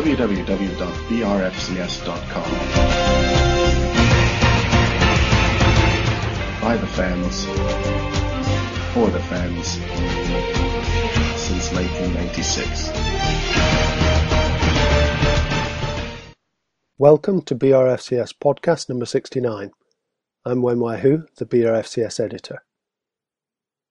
www.brfcs.com. By the fans, for the fans, since 1996. Welcome to BRFCS podcast number 69. I'm Wenwai Hu, the BRFCS editor.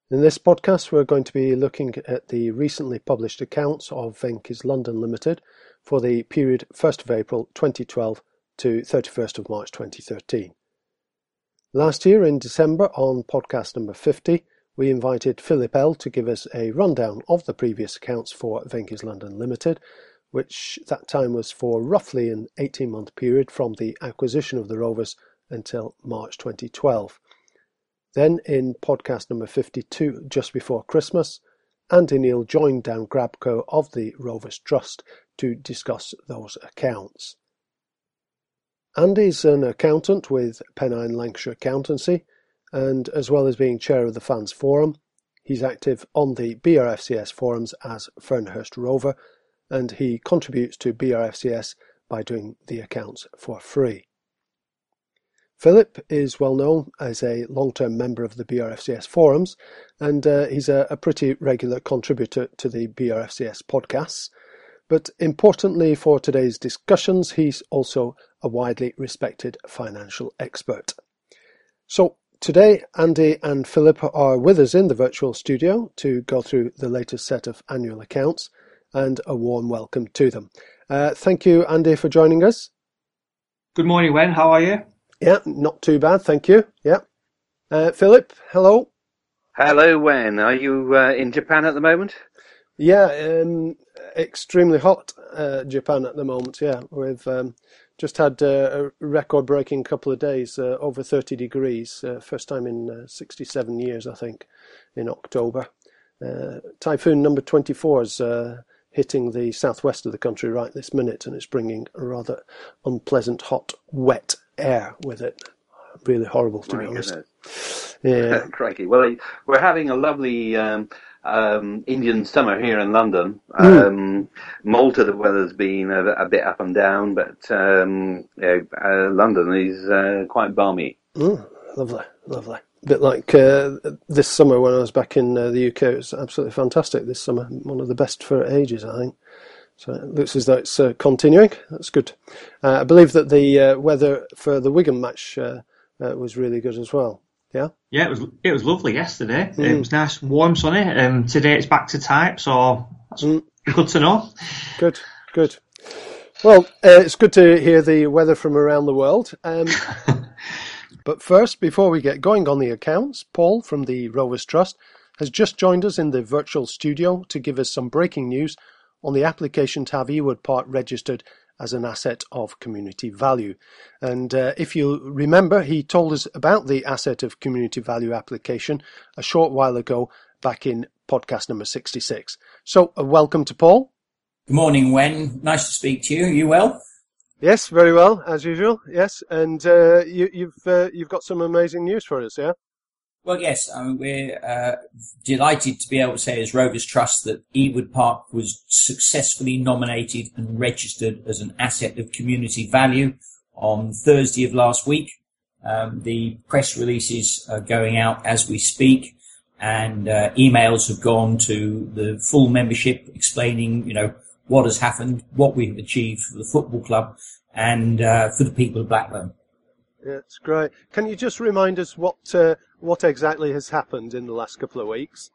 In this podcast, we're going to be looking at the recently published accounts of Venky's London Limited for the period 1st of April 2012 to 31st of March 2013. Last year in December on podcast number 50, we invited Philip L to give us a rundown of the previous accounts for Venky's London Limited, which that time was for roughly an 18 month period from the acquisition of the Rovers until March 2012. Then in podcast number 52, just before Christmas, Andy Neal joined Dan Grabko of the Rovers Trust to discuss those accounts. Andy's an accountant with Pennine Lancashire Accountancy, and as well as being chair of the Fans Forum, he's active on the BRFCS forums as Fernhurst Rover, and he contributes to BRFCS by doing the accounts for free. Philip is well known as a long-term member of the BRFCS forums, and uh, he's a, a, pretty regular contributor to the BRFCS podcasts. But importantly for today's discussions, he's also a widely respected financial expert. So today, Andy and Philip are with us in the virtual studio to go through the latest set of annual accounts, and a warm welcome to them. Uh, thank you, Andy, for joining us. Good morning, Wen. How are you? Yeah, not too bad, thank you. Yeah. Uh, Philip, hello. Hello, Wen. Are you uh, in Japan at the moment? Yeah, um, extremely hot uh, Japan at the moment. Yeah, we've um, just had uh, a record-breaking couple of days, uh, over 30 degrees, uh, first time in 67 years, I think, in October. typhoon number 24 is hitting the southwest of the country right this minute, and it's bringing a rather unpleasant, hot, wet air with it. Really horrible, to My be honest. Goodness. Yeah. Crikey. Well, we're having a lovely um, um, Indian summer here in London. Mm. Um, Malta, the weather's been a, a, bit up and down, but um, yeah, uh, London is uh, quite balmy. Mm, lovely, lovely. A bit like uh, this summer when I was back in uh, the UK. It was absolutely fantastic this summer. One of the best for ages, I think. So it looks as though it's uh, continuing. That's good. Uh, I believe that the uh, weather for the Wigan match uh, uh, was really good as well. Yeah. Yeah, it was. It was lovely yesterday. Mm. It was nice, warm, sunny. Um, today it's back to type, so that's mm. good to know. Good, good. Well, uh, it's good to hear the weather from around the world. Um, but first, before we get going on the accounts, Paul from the Rovers Trust has just joined us in the virtual studio to give us some breaking news on the application to have Ewood Park registered as an asset of community value. And uh, if you remember, he told us about the asset of community value application a short while ago back in podcast number 66. So, uh, welcome to Paul. Good morning, Wen. Nice to speak to you. Are you well? Yes, very well, as usual. Yes, and uh, you, have you've, uh, you've got some amazing news for us, yeah? Well, yes, I mean, we're uh, delighted to be able to say as Rovers Trust that Ewood Park was successfully nominated and registered as an asset of community value on Thursday of last week. Um, the press releases are going out as we speak and uh, emails have gone to the full membership explaining, you know, what has happened, what we have achieved for the football club and uh, for the people of Blackburn. That's great. Can you just remind us what uh, what exactly has happened in the last couple of weeks?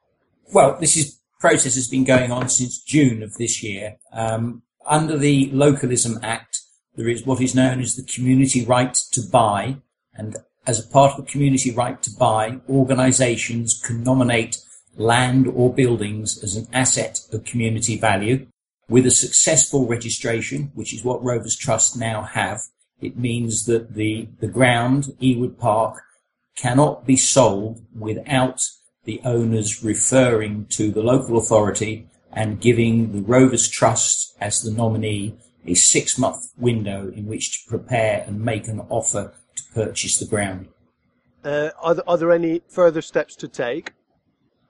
Well, this is process has been going on since June of this year. Um, under the Localism Act, there is what is known as the community right to buy, and as a part of the community right to buy, organisations can nominate land or buildings as an asset of community value. With a successful registration, which is what Rovers Trust now have, it means that the, the ground, Ewood Park, cannot be sold without the owners referring to the local authority and giving the Rovers Trust as the nominee a six month window in which to prepare and make an offer to purchase the ground. Uh, are, there, are, there, any further steps to take?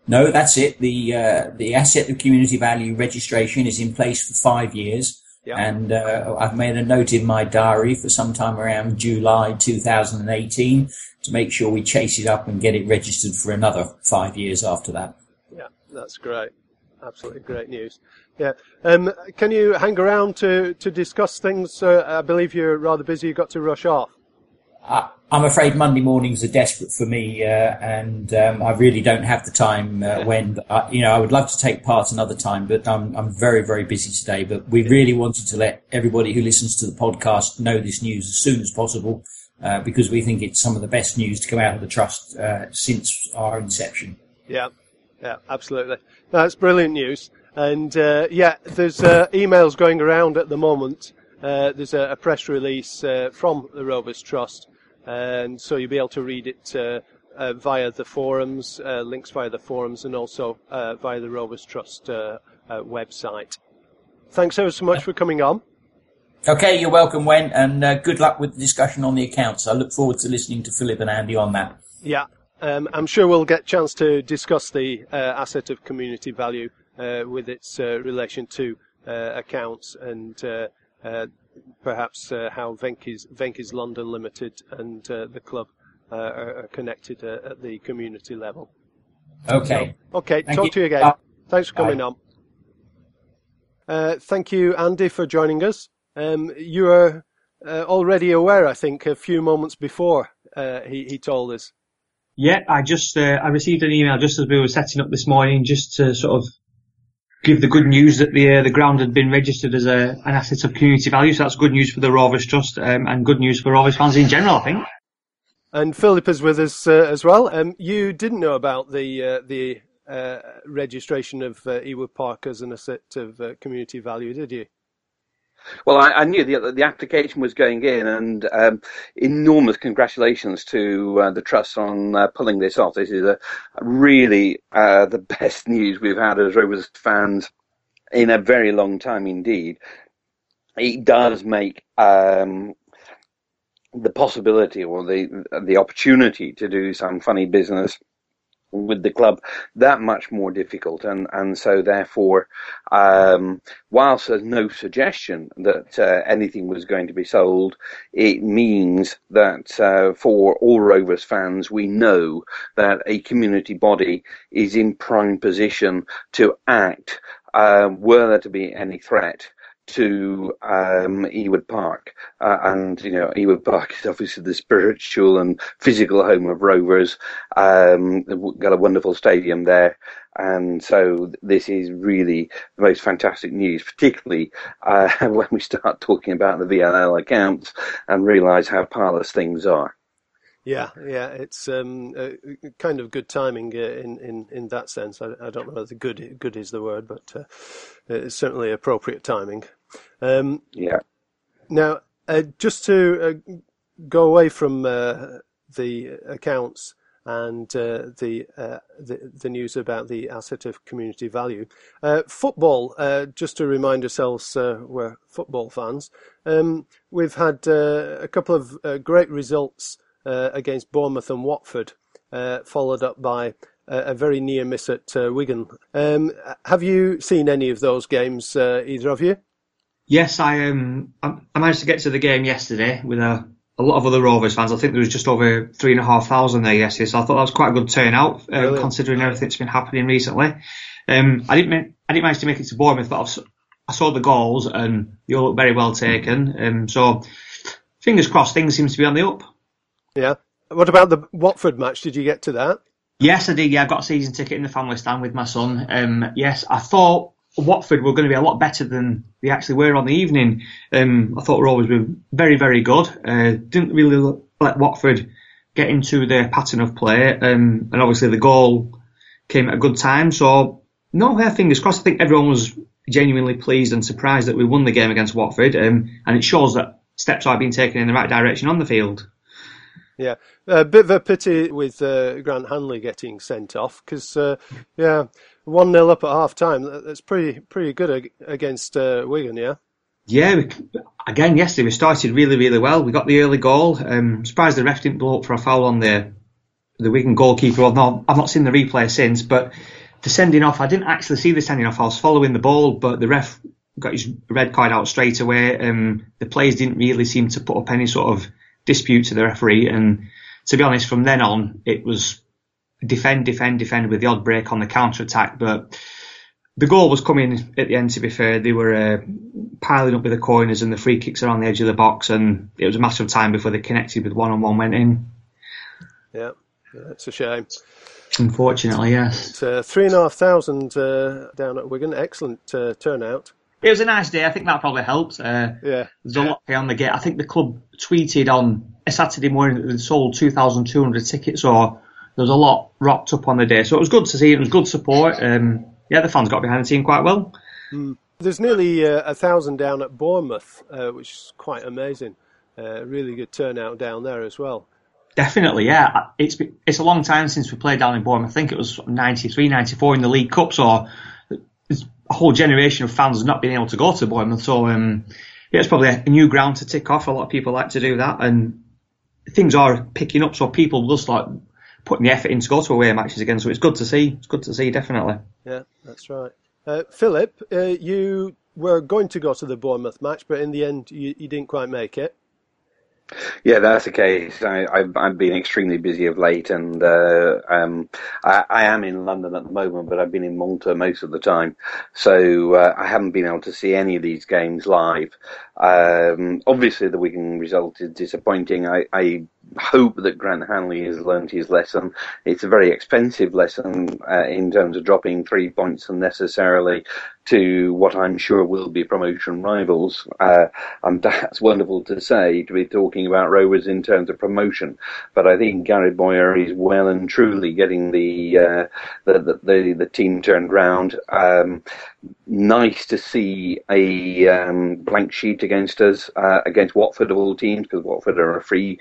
No, that's it. The uh, the asset of community value registration is in place for five years. Yeah. And uh, I've made a note in my diary for sometime around July 2018 to make sure we chase it up and get it registered for another five years after that. Yeah, that's great. Absolutely great news. Yeah. Um, can you hang around to, to discuss things? Uh, I believe you're rather busy. You've got to rush off. I, am afraid Monday mornings are desperate for me, uh, and um, I really don't have the time. Uh, when I, you know, I would love to take part another time, but I'm I'm very very busy today. But we really wanted to let everybody who listens to the podcast know this news as soon as possible, uh, because we think it's some of the best news to come out of the trust uh, since our inception. Yeah, yeah, absolutely. That's brilliant news. And uh, yeah, there's uh, emails going around at the moment. there's a, a, press release from the Rovers Trust and so you'll be able to read it uh, uh, via the forums, uh, links via the forums, and also uh, via the Rovers Trust uh, uh, website. Thanks ever so much for coming on. Okay, you're welcome, Wen, and good luck with the discussion on the accounts. I look forward to listening to Philip and Andy on that. Yeah, um, I'm sure we'll get a chance to discuss the asset of community value with its relation to accounts and perhaps uh, how Venky's, Venky's London Limited and uh, the club uh, are, connected uh, at the community level. Okay. So, okay, thank talk you. to you again. Thanks for coming Bye. on. Uh, thank you, Andy, for joining us. Um, you were already aware, I think, a few moments before he, he told us. Yeah, I just I received an email just as we were setting up this morning, just to sort of give the good news that the uh, the ground had been registered as a, an asset of community value. So that's good news for the Rovers Trust um, and good news for Rovers fans in general, I think. And Philip is with us uh, as well. Um, you didn't know about the uh, the uh, registration of uh, Ewood Park as an asset of uh, community value, did you? Well, I, I, knew the the application was going in, and um, enormous congratulations to uh, the trust on uh, pulling this off. This is a, really uh, the best news we've had as Rovers fans in a very long time indeed. It does make um, the possibility or the the opportunity to do some funny business with the club that much more difficult, and and so therefore, um, whilst there's no suggestion that uh, anything was going to be sold, it means that uh, for all Rovers fans, we know that a community body is in prime position to act uh, were there to be any threat to um, Ewood Park. Uh, and, you know, Ewood Park is obviously the spiritual and physical home of Rovers. Um, got a wonderful stadium there. And so this is really the most fantastic news, particularly uh, when we start talking about the VLL accounts and realise how parlous things are. Yeah, yeah, it's um, uh, kind of good timing uh, in, in, in that sense. I, I, don't know whether good good is the word, but uh, it's certainly appropriate timing. Um, yeah. Now, uh, just to uh, go away from uh, the accounts and the, the, the news about the asset of community value, football. just to remind ourselves, we're football fans. Um, we've had a couple of great results uh, against Bournemouth and Watford, uh, followed up by a, a, very near miss at uh, Wigan. Um, have you seen any of those games, either of you? Yes, I um, I managed to get to the game yesterday with a, a lot of other Rovers fans. I think there was just over three and a half thousand there yesterday, so I thought that was quite a good turnout um, considering everything that's been happening recently. Um, I didn't I didn't manage to make it to Bournemouth, but i saw the goals and they all look very well taken. Um, so fingers crossed, things seem to be on the up. Yeah. What about the Watford match? Did you get to that? Yes, I did. Yeah, I got a season ticket in the family stand with my son. Um, yes, I thought Watford were going to be a lot better than they actually were on the evening. Um, I thought Rovers were very, very good. Uh, didn't really let Watford get into their pattern of play, um, and obviously the goal came at a good time. So, no, fingers crossed. I think everyone was genuinely pleased and surprised that we won the game against Watford, um, and it shows that steps are being taken in the right direction on the field. Yeah, a bit of a pity with uh, Grant Hanley getting sent off because, uh, yeah, one 0 up at half time. That's pretty pretty good against uh, Wigan, yeah. Yeah, we, again yesterday we started really really well. We got the early goal. Um, surprised the ref didn't blow up for a foul on the the Wigan goalkeeper. I've not I've not seen the replay since, but the sending off I didn't actually see the sending off. I was following the ball, but the ref got his red card out straight away. Um, the players didn't really seem to put up any sort of dispute to the referee, and to be honest, from then on it was defend, defend, defend with the odd break on the counter attack, but the goal was coming at the end. To be fair, they were uh, piling up with the corners and the free kicks around the edge of the box, and it was a matter of time before they connected with one on one went in. Yeah, it's a shame. Unfortunately, yes. Uh, three and a half thousand uh, down at Wigan. Excellent uh, turnout. It was a nice day. I think that probably helped. Uh, yeah. There's a lot on the gate. I think the club tweeted on a Saturday morning that they sold 2,200 tickets, or there was a lot rocked up on the day. So it was good to see. It was good support. Um, yeah, the fans got behind the team quite well. Mm. There's nearly uh, a thousand down at Bournemouth, uh, which is quite amazing. Uh, really good turnout down there as well. Definitely, yeah. It's it's a long time since we played down in Bournemouth. I think it was 93, 94 in the League Cup. So a whole generation of fans not being able to go to Bournemouth. So um, yeah, it's probably a new ground to tick off. A lot of people like to do that, and things are picking up. So people will start putting the effort in to go to away matches again. So it's good to see. It's good to see, definitely. Yeah, that's right. Uh, Philip, uh, you were going to go to the Bournemouth match, but in the end, you, you didn't quite make it. Yeah, that's the case. I, I've, I've been extremely busy of late, and uh, um, I, I, am in London at the moment, but I've been in Malta most of the time, so uh, I haven't been able to see any of these games live. Um, obviously, the Wigan result is disappointing. I, I hope that Grant Hanley has learned his lesson. It's a very expensive lesson uh, in terms of dropping three points unnecessarily to what I'm sure will be promotion rivals. Uh, and that's wonderful to say to be talking about Rovers in terms of promotion. But I think Gary Bowyer is well and truly getting the uh, the, the, the, team turned round. Um, nice to see a um, blank sheet against us uh, against Watford of all teams because Watford are a free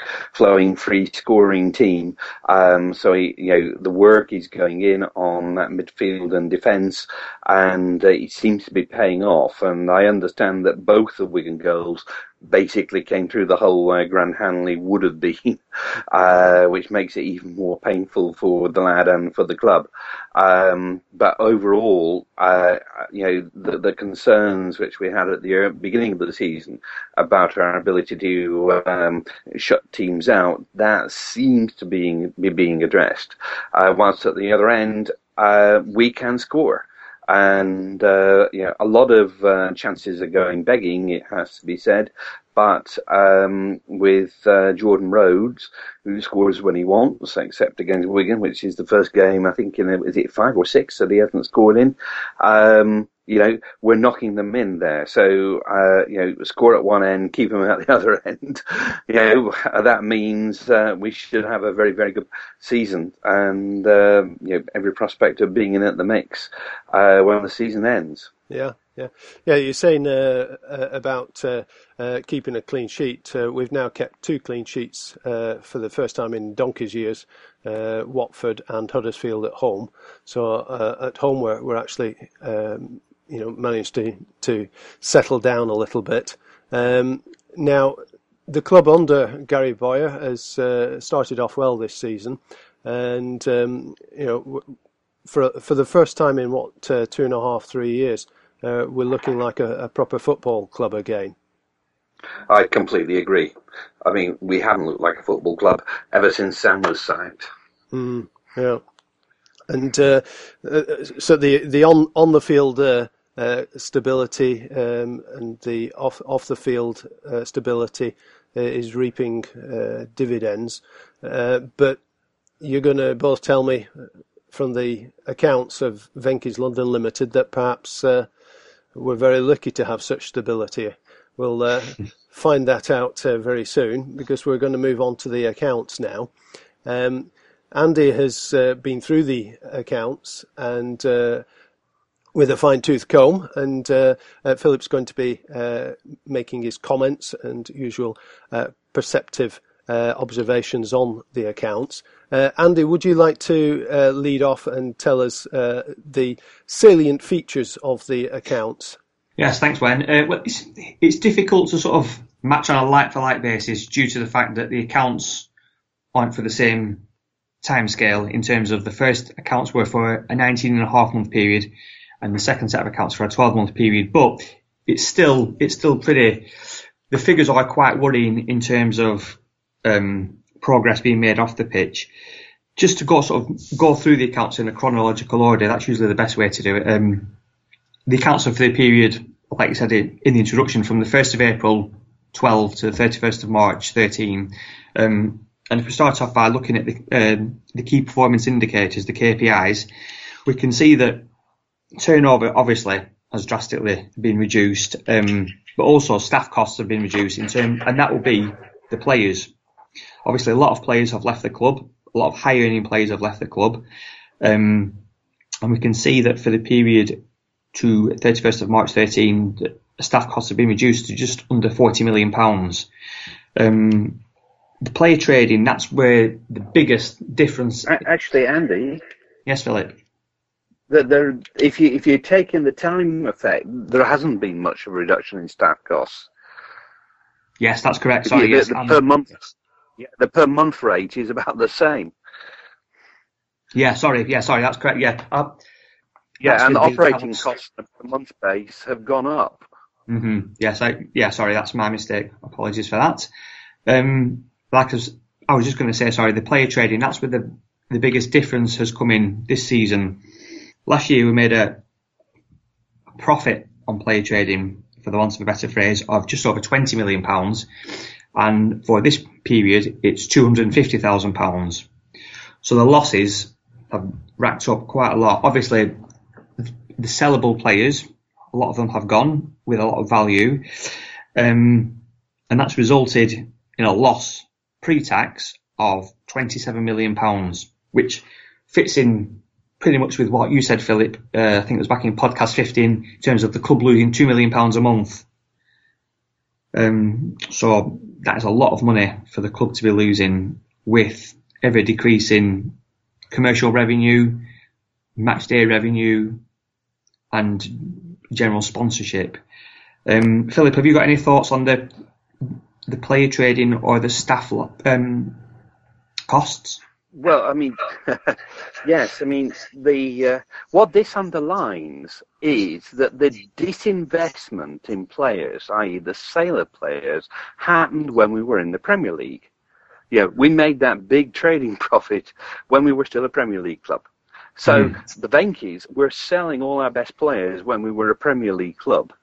free scoring team. Um, so he, you know the work is going in on that midfield and defence, and uh, it seems to be paying off. And I understand that both the Wigan goals basically came through the hole where Grant Hanley would have been, uh, which makes it even more painful for the lad and for the club. Um, but overall, uh, you know, the, the, concerns which we had at the beginning of the season about our ability to um, shut teams out, that seems to be, be being addressed. Uh, whilst at the other end, uh, we can score and uh, you know, a lot of uh, chances are going begging. It has to be said, but um, with uh, Jordan Rhodes, who scores when he wants, except against Wigan, which is the first game I think in is it five or six that he hasn't scored in. Um, you know, we're knocking them in there. So, uh, you know, score at one end, keep them at the other end. you know, that means uh, we should have a very, very good season and, uh, you know, every prospect of being in at the mix uh, when the season ends. Yeah, yeah, yeah. You're saying uh, uh, about keeping a clean sheet. we've now kept two clean sheets for the first time in donkey's years. Watford and Huddersfield at home. So at home we're, we're actually um, you know managed to to settle down a little bit. Um, now, the club under Gary Bowyer has uh, started off well this season, and um, you know for for the first time in what uh, two and a half three years, uh, we're looking like a, a, proper football club again. I completely agree. I mean, we haven't looked like a football club ever since Sam was signed. Mm, yeah. And uh, uh, so the the on on the field uh, uh, stability um, and the off off the field uh, stability uh, is reaping uh, dividends. Uh, but you're going to both tell me from the accounts of Venky's London Limited that perhaps we're very lucky to have such stability. We'll find that out very soon because we're going to move on to the accounts now. Um, Andy has uh, been through the accounts and uh, with a fine tooth comb, and uh, uh, Philip's going to be uh, making his comments and usual uh, perceptive observations on the accounts. Andy, would you like to lead off and tell us the salient features of the accounts? Yes, thanks, Wen. well, it's, it's difficult to sort of match on a like-for-like basis due to the fact that the accounts aren't for the same timescale in terms of the first accounts were for a 19 and a half month period and the second set of accounts for a 12 month period. But it's still it's still pretty. The figures are quite worrying in terms of um, progress being made off the pitch. Just to go sort of go through the accounts in a chronological order, that's usually the best way to do it. Um, the accounts for the period, like you said in the introduction, from the 1st of April 12 to the 31st of March 13. Um, and if we start off by looking at the, um, the key performance indicators, the KPIs, we can see that turnover obviously has drastically been reduced, um, but also staff costs have been reduced in term, and that will be the players. Obviously, a lot of players have left the club. A lot of high earning players have left the club. Um, and we can see that for the period to 31st of March 13, the staff costs have been reduced to just under 40 million pounds. Um, the player trading, that's where the biggest difference. Actually, Andy. Yes, Philip that there, if you if you take in the time effect, there hasn't been much of a reduction in staff costs. Yes, that's correct. Sorry, the, yes, the per month, yeah, the per month rate is about the same. Yeah, sorry, yeah, sorry, that's correct. Yeah, uh, yeah, and the operating costs per month base have gone up. Mm-hmm. Yes, I, yeah, sorry, that's my mistake. Apologies for that. Um, like I was, just going to say, sorry, the player trading. That's where the the biggest difference has come in this season Last year we made a profit on player trading, for the want of a better phrase, of just over twenty million pounds, and for this period it's two hundred and fifty thousand pounds. So the losses have racked up quite a lot. Obviously, the sellable players, a lot of them have gone with a lot of value, um, and that's resulted in a loss pre-tax of twenty-seven million pounds, which fits in pretty much with what you said, Philip. Uh, I think it was back in podcast 15 in terms of the club losing two million pounds a month. Um, so that is a lot of money for the club to be losing with ever decreasing commercial revenue, match day revenue, and general sponsorship. Um, Philip, have you got any thoughts on the the player trading or the staff um, costs? Well, I mean, yes, I mean the uh, what this underlines is that the disinvestment in players, i.e., the sale of players, happened when we were in the Premier League. Yeah, we made that big trading profit when we were still a Premier League club. So mm. the Venky's were selling all our best players when we were a Premier League club.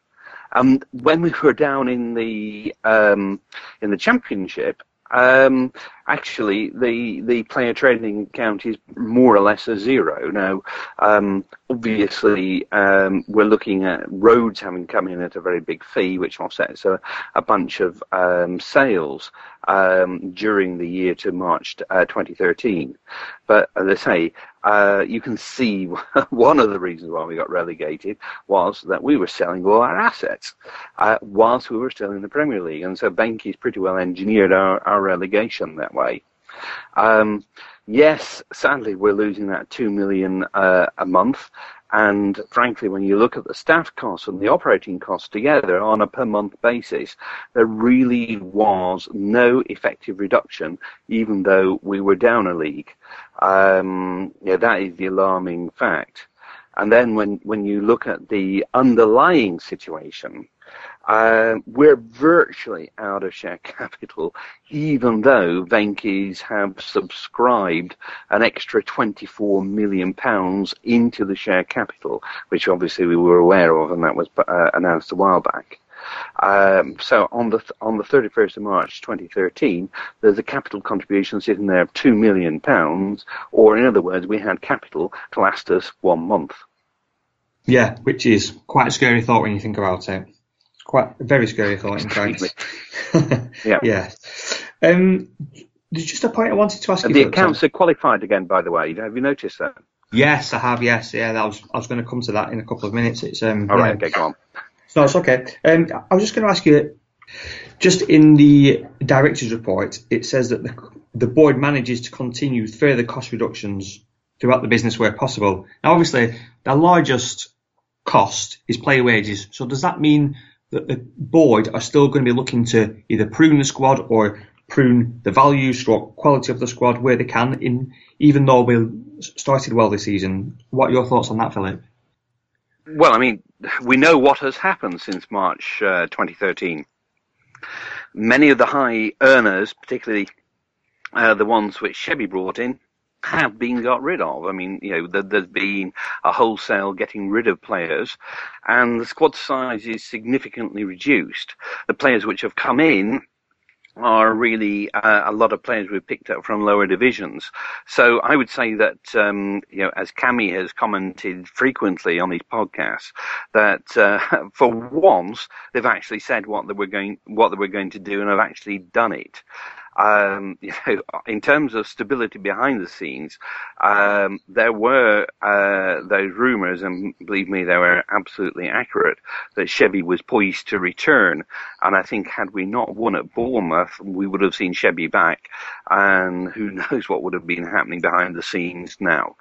And when we were down in the um, in the Championship, um, actually, the the player trading account is more or less a zero. Now, um, obviously, um, we're looking at Rhodes having come in at a very big fee, which offsets a, a bunch of um, sales um, during the year to March uh, 2013. But as I say, uh, you can see one of the reasons why we got relegated was that we were selling all our assets uh, whilst we were still in the Premier League, and so Venky's pretty well engineered our, our relegation that way. Um, yes, sadly, we're losing that two million uh, a month, and frankly, when you look at the staff costs and the operating costs together on a per month basis, there really was no effective reduction, even though we were down a league. Um, yeah, that is the alarming fact. And then when, when you look at the underlying situation, uh, we're virtually out of share capital, even though Venky's have subscribed an extra 24 million pounds into the share capital, which obviously we were aware of, and that was uh, announced a while back. Um, so on the on the 31st of March 2013, there's a capital contribution sitting there of two million pounds, or in other words, we had capital to last us one month. Yeah, which is quite a scary thought when you think about it quite a very scary thought, in fact. yeah. yeah. Um, there's just a point I wanted to ask and you. The accounts are qualified again, by the way. Have you noticed that? Yes, I have. Yes, yeah. That was I was going to come to that in a couple of minutes. It's um. All yeah. Okay, go on. No, it's okay. Um, I was just going to ask you. Just in the director's report, it says that the, the board manages to continue further cost reductions throughout the business where possible. Now, obviously, the largest cost is player wages. So does that mean that the board are still going to be looking to either prune the squad or prune the value, stroke quality of the squad where they can. In even though we started well this season, what are your thoughts on that, Philip? Well, I mean, we know what has happened since March uh, 2013. Many of the high earners, particularly uh, the ones which Chevy brought in, have been got rid of. I mean, you know, there's been a wholesale getting rid of players, and the squad size is significantly reduced. The players which have come in are really uh, a lot of players we've picked up from lower divisions. So I would say that, um, you know, as Cami has commented frequently on these podcasts, that uh, for once they've actually said what they were going what they were going to do and have actually done it um, you know, in terms of stability behind the scenes, um, there were uh, those rumours, and believe me, they were absolutely accurate, that Shebby was poised to return. And I think had we not won at Bournemouth, we would have seen Shebby back, and who knows what would have been happening behind the scenes now.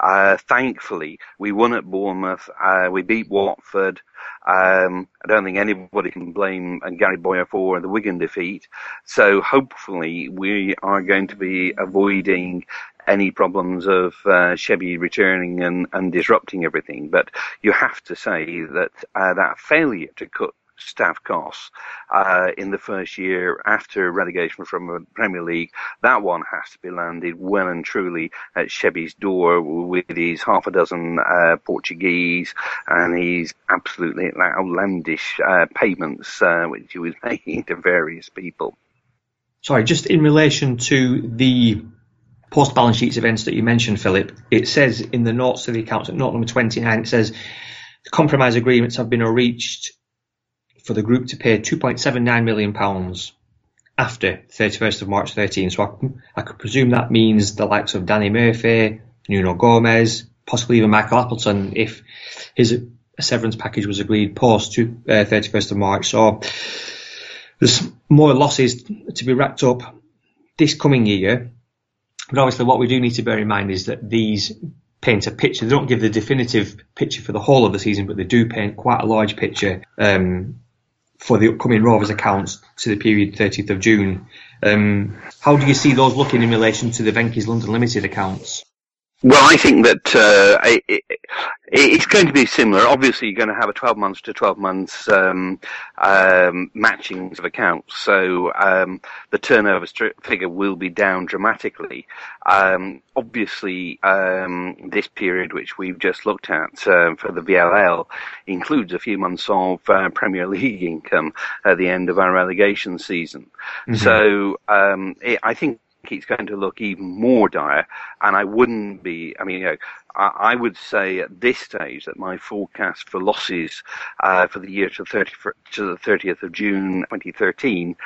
Uh, thankfully, we won at Bournemouth. Uh, we beat Watford. Um, I don't think anybody can blame Gary Bowyer for the Wigan defeat. So hopefully we are going to be avoiding any problems of uh, Shebby returning and, and disrupting everything. But you have to say that uh, that failure to cut staff costs uh, in the first year after relegation from the Premier League. That one has to be landed well and truly at Shebby's door with his half a dozen uh, Portuguese and his absolutely outlandish uh, payments uh, which he was making to various people. Sorry, just in relation to the post balance sheets events that you mentioned, Philip, it says in the notes to the accounts at note number 29, it says the compromise agreements have been reached for the group to pay 2.79 million pounds after 31st of March 13. So I, I, could presume that means the likes of Danny Murphy, Nuno Gomes, possibly even Michael Appleton if his severance package was agreed post to, uh, 31st of March. So there's more losses to be racked up this coming year. But obviously what we do need to bear in mind is that these paint a picture. They don't give the definitive picture for the whole of the season, but they do paint quite a large picture um, for the upcoming Rovers accounts to the period 30th of June. Um, how do you see those looking in relation to the Venky's London Limited accounts? Well, I think that uh, it, it's going to be similar. Obviously, you're going to have a 12 months to 12 months um, um, matchings of accounts, so um, the turnover figure will be down dramatically. Um, obviously, um, this period which we've just looked at uh, for the VLL includes a few months of uh, Premier League income at the end of our relegation season. Mm-hmm. So it, I think it's going to look even more dire. And I wouldn't be, I mean, you know, I, I would say at this stage that my forecast for losses uh, for the year to, 30, to the 30th of June 2013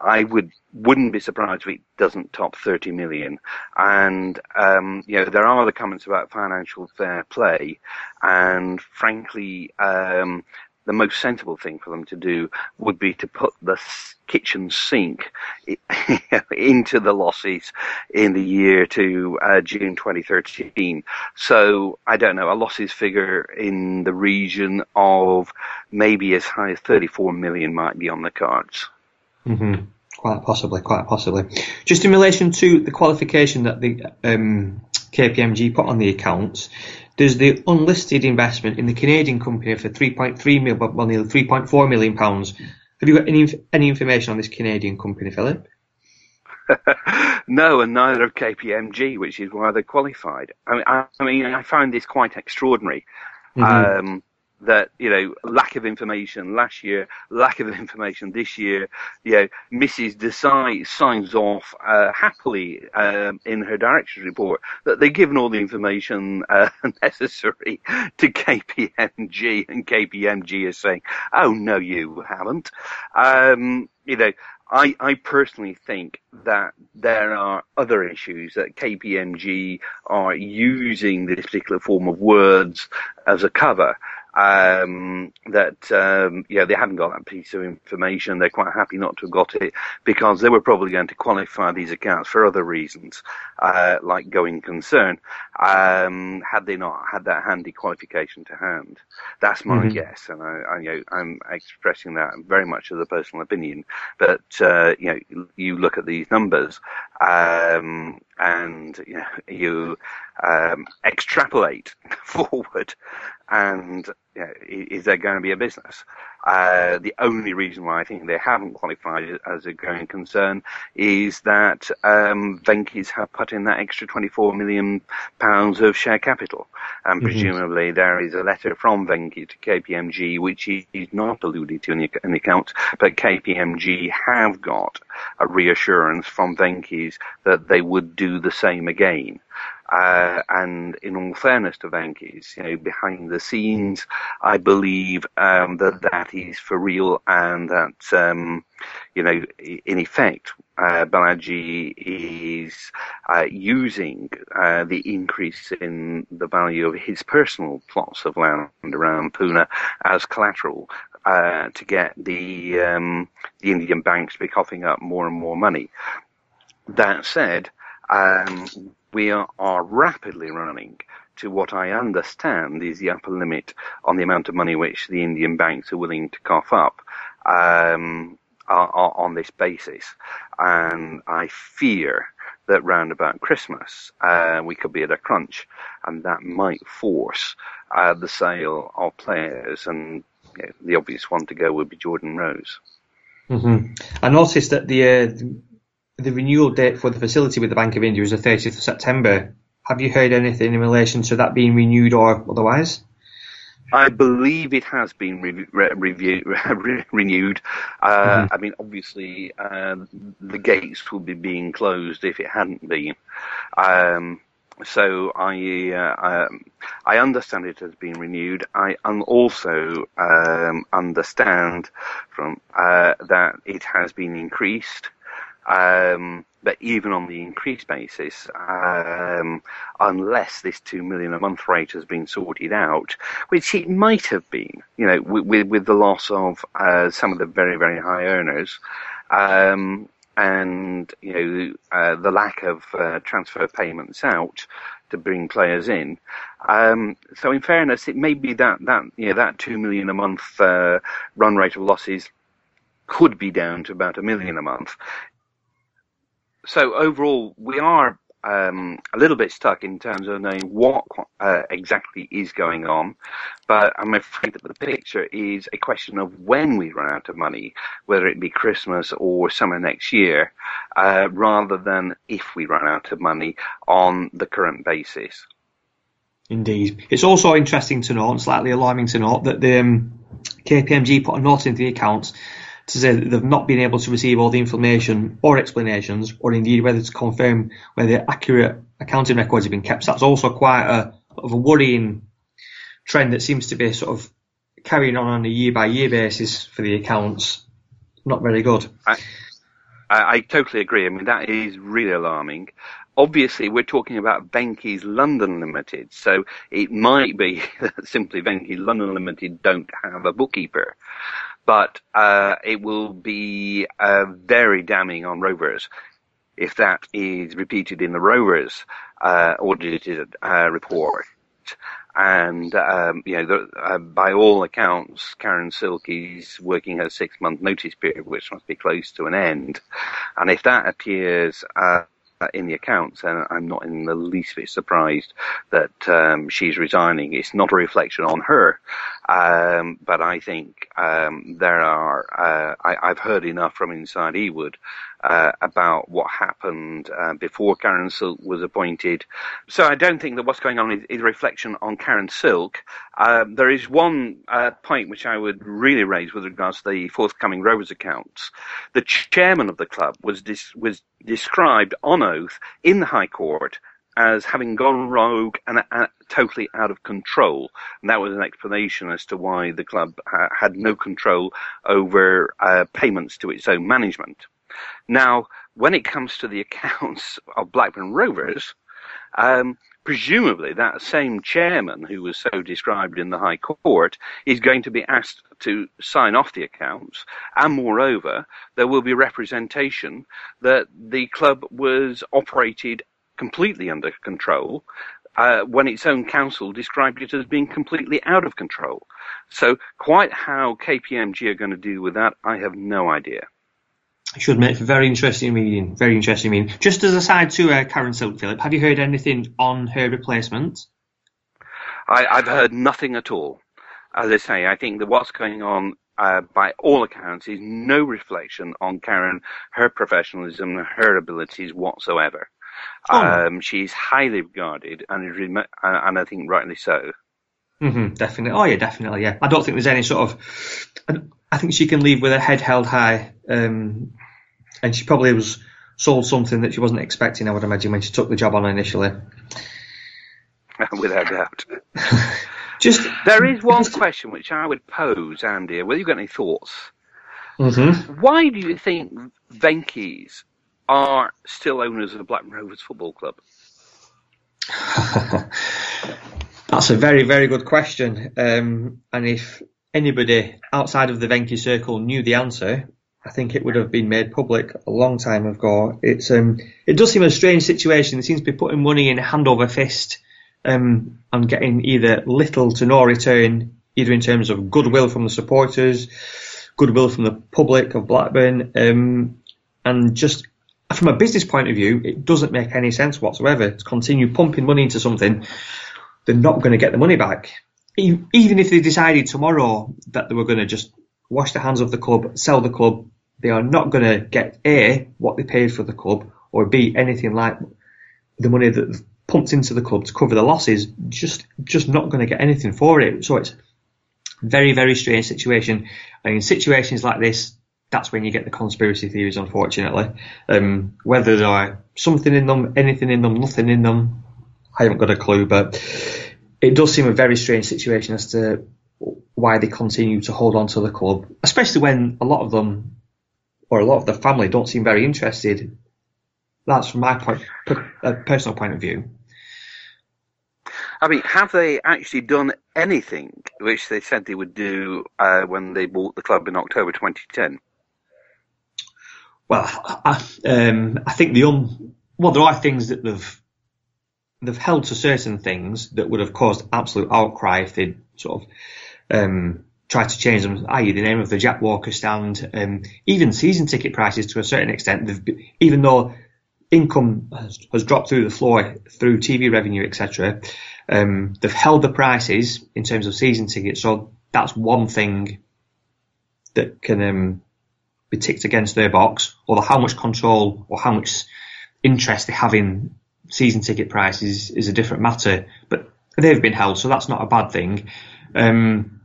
I would wouldn't be surprised if it doesn't top 30 million. And um, you know there are the comments about financial fair play, and frankly, um, the most sensible thing for them to do would be to put the kitchen sink into the losses in the year to uh, June 2013. So I don't know, a losses figure in the region of maybe as high as 34 million might be on the cards. Mm-hmm. Quite possibly, quite possibly. Just in relation to the qualification that the um, KPMG put on the accounts, there's the unlisted investment in the Canadian company for 3.3 million, well, nearly 3.4 million pounds. Have you got any any information on this Canadian company, Philip? no, and neither of KPMG, which is why they qualified. I mean, I, I mean, I find this quite extraordinary. Mm-hmm. Um, that you know lack of information last year, lack of information this year. You know, Mrs. Desai signs off uh, happily um, in her director's report that they've given all the information uh, necessary to KPMG, and KPMG is saying, "Oh no, you haven't." Um, you know, I, I, personally think that there are other issues that KPMG are using this particular form of words as a cover um, that um, yeah they haven't got that piece of information. They're quite happy not to have got it because they were probably going to qualify these accounts for other reasons, uh, like going concern, um, had they not had that handy qualification to hand. That's my mm-hmm. guess, and I, I, you know, I'm expressing that very much as a personal opinion. But uh, you know, you look at these numbers, um, and you, know, you um, extrapolate forward, and you know, is there going to be a business? Uh, the only reason why I think they haven't qualified as a going concern is that um, have put in that extra 24 million pounds of share capital, and mm-hmm. presumably there is a letter from Venky to KPMG which is not alluded to in the, in the account, but KPMG have got a reassurance from Venky's that they would do the same again. Uh, and in all fairness to Venky's, you know, behind the scenes, I believe um, that that is for real, and that um, you know, in effect, uh, Balaji is uh, using uh, the increase in the value of his personal plots of land around Pune as collateral uh, to get the um, the Indian banks to be coughing up more and more money. That said, um, we are, are rapidly running to what I understand is the upper limit on the amount of money which the Indian banks are willing to cough up um, on this basis. And I fear that round about Christmas uh, we could be at a crunch, and that might force uh, the sale of players. And you know, the obvious one to go would be Jordan Rhodes. Mm-hmm. I noticed that the uh, the renewal date for the facility with the Bank of India is the 30th of September. Have you heard anything in relation to that being renewed or otherwise? I believe it has been re- re- re- renewed. Uh, mm-hmm. I mean, obviously, uh, the gates would be being closed if it hadn't been. Um, so I uh, um, I understand it has been renewed. I also um, understand from uh, that it has been increased. Um, but even on the increased basis, um, unless this two million a month rate has been sorted out, which it might have been, you know, with, with the loss of uh, some of the very very high earners, um, and you know uh, the lack of uh, transfer payments out to bring players in. Um, so in fairness, it may be that that you know that two million a month uh, run rate of losses could be down to about a million a month so overall, we are um, a little bit stuck in terms of knowing what uh, exactly is going on. But I'm afraid that the picture is a question of when we run out of money, whether it be Christmas or summer next year, uh, rather than if we run out of money on the current basis. Indeed. It's also interesting to note, and slightly alarming to note, that the um, KPMG put a note into the accounts to say that they've not been able to receive all the information or explanations, or indeed whether to confirm whether accurate accounting records have been kept. So that's also quite a of a worrying trend that seems to be sort of carrying on on a year by year basis for the accounts. Not very good. I, I, totally agree. I mean that is really alarming obviously we're talking about Venky's London Limited, so it might be that simply Venky's London Limited don't have a bookkeeper but uh, it will be uh, very damning on Rovers if that is repeated in the Rovers uh, audited uh, report. And um, you know, the, uh, by all accounts, Karen Silk is working her six-month notice period, which must be close to an end. And if that appears uh, in the accounts, and I'm not in the least bit surprised that um, she's resigning. It's not a reflection on her, um, but I think um, there are. Uh, I, have heard enough from inside Ewood uh, about what happened uh, before Karen Silk was appointed. So I don't think that what's going on is, is a reflection on Karen Silk. Um, there is one uh, point which I would really raise with regards to the forthcoming Rovers accounts. The chairman of the club was dis- was described on oath in the High Court as having gone rogue and uh, totally out of control. And that was an explanation as to why the club ha- had no control over uh, payments to its own management. Now, when it comes to the accounts of Blackburn Rovers, um, presumably that same chairman who was so described in the High Court is going to be asked to sign off the accounts, and moreover, there will be representation that the club was operated completely under control. Uh, when its own counsel described it as being completely out of control. So, quite how KPMG are going to deal with that, I have no idea. Should make for very interesting reading. Very interesting reading. Just as a side to uh, Karen Silk, Philip, have you heard anything on her replacement? I, I've heard nothing at all. As I say, I think that what's going on, uh, by all accounts, is no reflection on Karen, her professionalism, her abilities whatsoever. Oh. Um, she's highly regarded, and, and I think rightly so. Mm-hmm, definitely. Oh yeah, definitely. Yeah. I don't think there's any sort of. I think she can leave with her head held high, um, and she probably was sold something that she wasn't expecting. I would imagine when she took the job on initially. Without doubt. Just there is one question which I would pose, Andy. Whether you've got any thoughts? Mm-hmm. Why do you think Venky's are still owners of the Blackburn Rovers Football Club? That's a very, very good question. Um, and if anybody outside of the Venky circle knew the answer, I think it would have been made public a long time ago. It's um, it does seem a strange situation. It seems to be putting money in hand over fist um, and getting either little to no return, either in terms of goodwill from the supporters, goodwill from the public of Blackburn, um, and just from a business point of view, it doesn't make any sense whatsoever to continue pumping money into something. They're not going to get the money back. Even if they decided tomorrow that they were going to just wash the hands of the club, sell the club, they are not going to get A, what they paid for the club, or B, anything like the money that pumped into the club to cover the losses, just just not going to get anything for it. So it's very very strange situation. And in situations like this, that's when you get the conspiracy theories. Unfortunately, um, whether there are something in them, anything in them, nothing in them, I haven't got a clue. But it does seem a very strange situation as to why they continue to hold on to the club, especially when a lot of them or a lot of the family don't seem very interested that's from my point, uh, personal point of view. I mean, have they actually done anything which they said they would do uh, when they bought the club in October 2010? Well, I, um, I think the um, well, there are things that they've they've held to certain things that would have caused absolute outcry if they'd sort of um, tried to change them, i.e., the name of the Jack Walker stand, um, even season ticket prices to a certain extent. They've, even though income has, has dropped through the floor through TV revenue, etc. Um, they've held the prices in terms of season tickets, so that's one thing that can um, be ticked against their box. Although how much control or how much interest they have in season ticket prices is a different matter, but they've been held, so that's not a bad thing. Um,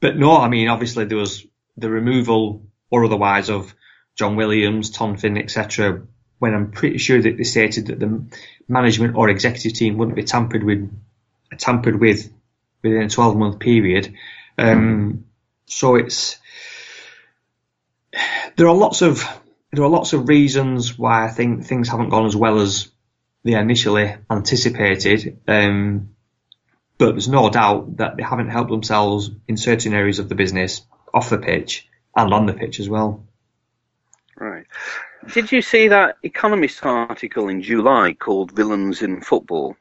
but no, I mean, obviously there was the removal or otherwise of John Williams, Tom Finn, etc. When I'm pretty sure that they stated that the management or executive team wouldn't be tampered with, tampered with within a 12 month period. Um, so it's there are lots of there are lots of reasons why I think things haven't gone as well as they initially anticipated. Um, but there's no doubt that they haven't helped themselves in certain areas of the business off the pitch and on the pitch as well. Right. Did you see that Economist article in July called "Villains in Football"?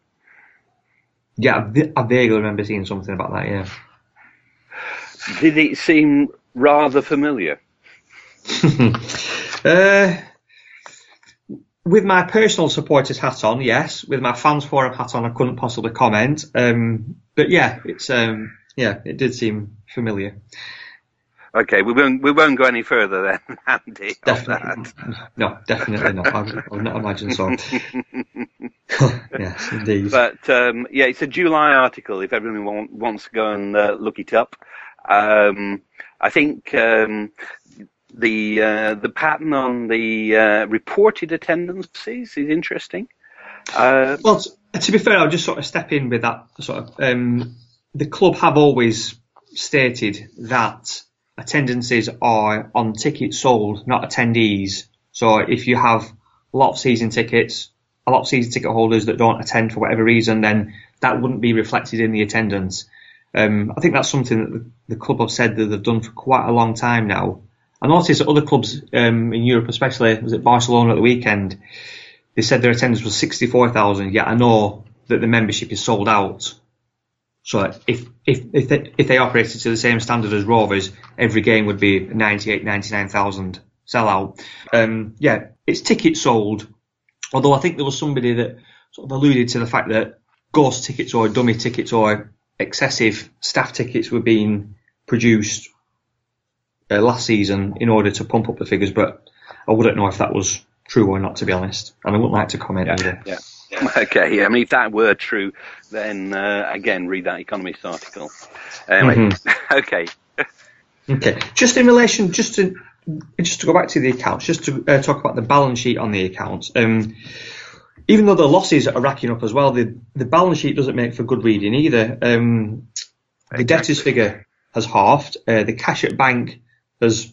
Yeah, I vaguely remember seeing something about that. Yeah. Did it seem rather familiar? uh, with my personal supporters hat on, yes. With my fans forum hat on, I couldn't possibly comment. Um, but yeah, it's um, yeah, it did seem familiar. Okay, we won't we won't go any further then, Andy. Definitely, no, definitely not. I would, not imagine so. yes, indeed. But um, yeah, it's a July article. If everyone wants to go and uh, look it up, um, I think um, the uh, the pattern on the uh, reported attendances is interesting. Uh, well, to be fair, I'll just sort of step in with that. Sort of, um, the club have always stated that attendances are on tickets sold, not attendees. So if you have a lot of season tickets, a lot of season ticket holders that don't attend for whatever reason, then that wouldn't be reflected in the attendance. Um, I think that's something that the, the, club have said that they've done for quite a long time now. I noticed that other clubs um, in Europe, especially was it Barcelona at the weekend, they said their attendance was 64,000. Yet I know that the membership is sold out. So if if if they, if they operated to the same standard as Rovers, every game would be 98, 99,000. sell out. Um, yeah, it's tickets sold. Although I think there was somebody that sort of alluded to the fact that ghost tickets or dummy tickets or excessive staff tickets were being produced uh, last season in order to pump up the figures, but I wouldn't know if that was true or not, to be honest. And I wouldn't like to comment yeah, either. Yeah. Okay, I mean, if that were true, then uh, again, read that Economist article. Anyway, mm-hmm. okay. okay, just in relation, just to just to go back to the accounts, just to uh, talk about the balance sheet on the accounts. Um, even though the losses are racking up as well, the the balance sheet doesn't make for good reading either. Um, the debtors figure has halved. Uh, the cash at bank has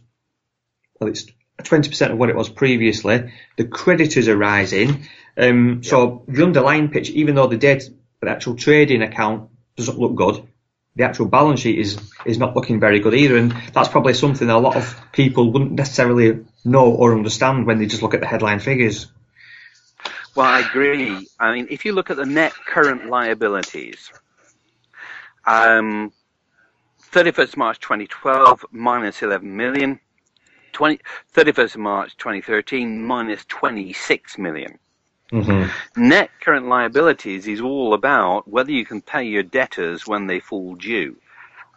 well, it's 20% of what it was previously. The creditors are rising. Um, so the underlying pitch, even though the debt, the actual trading account doesn't look good, the actual balance sheet is is not looking very good either. And that's probably something that a lot of people wouldn't necessarily know or understand when they just look at the headline figures. Well, I agree. I mean, if you look at the net current liabilities, um, 31st March 2012 minus 11 million, 20, 31st March 2013 minus 26 million. Mm-hmm. Net current liabilities is all about whether you can pay your debtors when they fall due.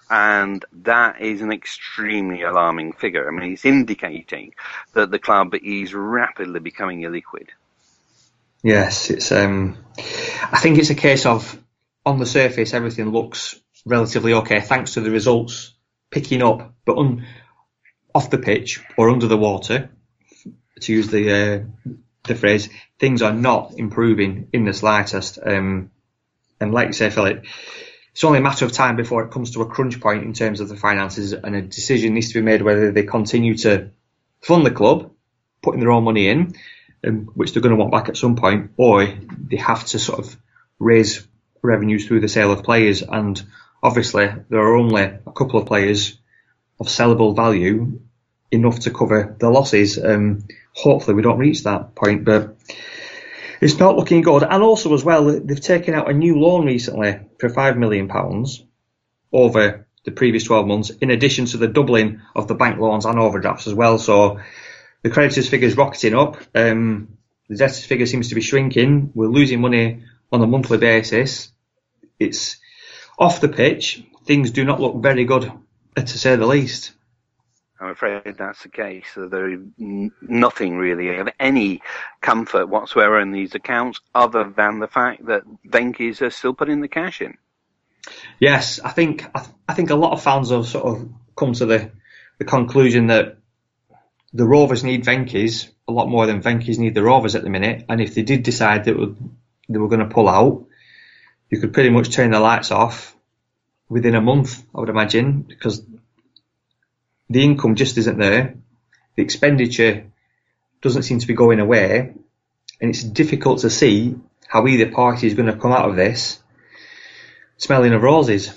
And that is an extremely alarming figure. I mean, it's indicating that the club is rapidly becoming illiquid. Yes, it's. Um, I think it's a case of on the surface everything looks relatively okay thanks to the results picking up, but on off the pitch or under the water, to use the uh, the phrase, things are not improving in the slightest. Um, and like you say, Philip, it's only a matter of time before it comes to a crunch point in terms of the finances, and a decision needs to be made whether they continue to fund the club, putting their own money in, um, which they're going to want back at some point, or they have to sort of raise revenues through the sale of players. And obviously, there are only a couple of players of sellable value enough to cover the losses. Um, hopefully, we don't reach that point, but it's not looking good. And also, as well, they've taken out a new loan recently for five million pounds over the previous 12 months, in addition to the doubling of the bank loans and overdrafts as well. So the creditors figure is rocketing up. Um, the debtors figure seems to be shrinking. We're losing money on a monthly basis. It's off the pitch. Things do not look very good, uh, to say the least. I'm afraid that's the case. There is nothing really of any comfort whatsoever in these accounts other than the fact that Venky's are still putting the cash in. Yes, I think I, think a lot of fans have sort of come to the, the conclusion that the Rovers need Venky's a lot more than Venky's need the Rovers at the minute. And if they did decide that they were going to pull out, you could pretty much turn the lights off within a month, I would imagine, because the income just isn't there. The expenditure doesn't seem to be going away, and it's difficult to see how either party is going to come out of this smelling of roses.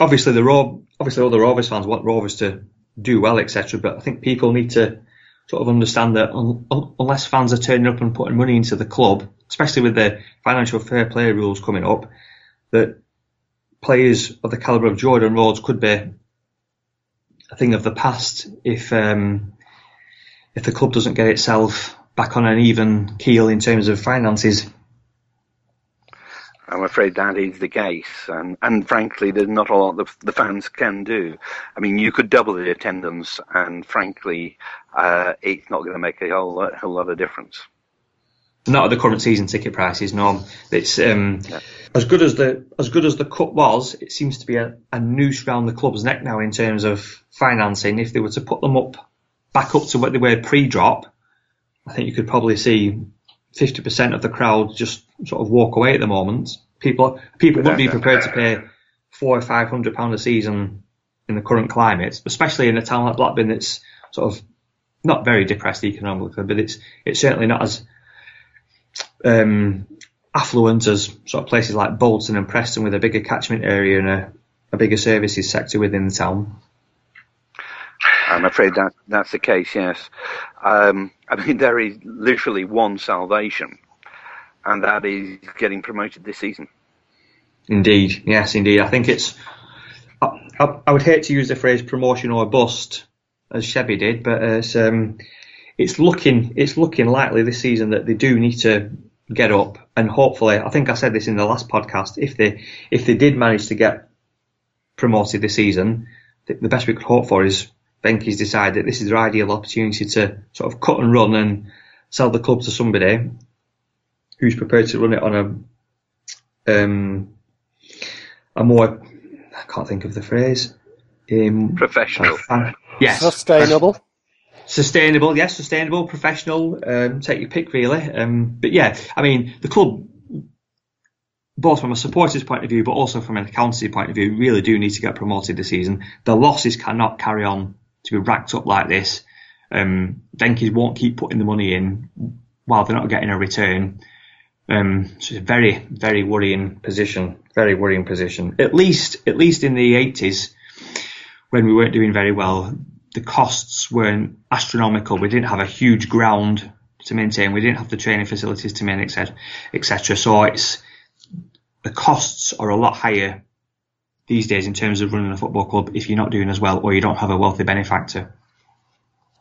Obviously, the Ro- obviously all the Rovers fans want Rovers to do well, etc. But I think people need to sort of understand that un- un- unless fans are turning up and putting money into the club, especially with the financial fair play rules coming up, that players of the calibre of Jordan Rhodes could be a thing of the past if um, if the club doesn't get itself back on an even keel in terms of finances. I'm afraid that is the case, and, and frankly, there's not a lot the, the fans can do. I mean, you could double the attendance, and frankly, uh, it's not going to make a whole lot, whole lot of difference. Not at the current season ticket prices, no. It's um, yeah. as good as the as good as the cup was. It seems to be a, a noose round the club's neck now in terms of financing. If they were to put them up back up to what they were pre-drop, I think you could probably see 50% of the crowd just sort of walk away at the moment. People people wouldn't be prepared to pay four or five hundred pound a season in the current climate, especially in a town like Blackburn that's sort of not very depressed economically, but it's it's certainly not as um, affluent as sort of places like Bolton and Preston with a bigger catchment area and a, a bigger services sector within the town. I'm afraid that that's the case. Yes, um, I mean there is literally one salvation, and that is getting promoted this season. Indeed, yes, indeed. I think it's. I, I, I would hate to use the phrase promotion or bust as Shebby did, but it's um, it's looking it's looking likely this season that they do need to get up, and hopefully, I think I said this in the last podcast. If they if they did manage to get promoted this season, the, the best we could hope for is Venky's decide that this is their ideal opportunity to sort of cut and run and sell the club to somebody who's prepared to run it on a um, a more I can't think of the phrase um, professional. yes, sustainable sustainable, yes, sustainable, professional, um, take your pick really. Um, but yeah, I mean, the club, both from a supporters point of view, but also from an accountancy point of view, really do need to get promoted this season. The losses cannot carry on to be racked up like this. Um, Venky's won't keep putting the money in while they're not getting a return. Um, so it's a very, very worrying position. Very worrying position. At least, at least in the 80s, when we weren't doing very well, the costs weren't astronomical. We didn't have a huge ground to maintain. We didn't have the training facilities to maintain, etc. So it's the costs are a lot higher these days in terms of running a football club if you're not doing as well or you don't have a wealthy benefactor.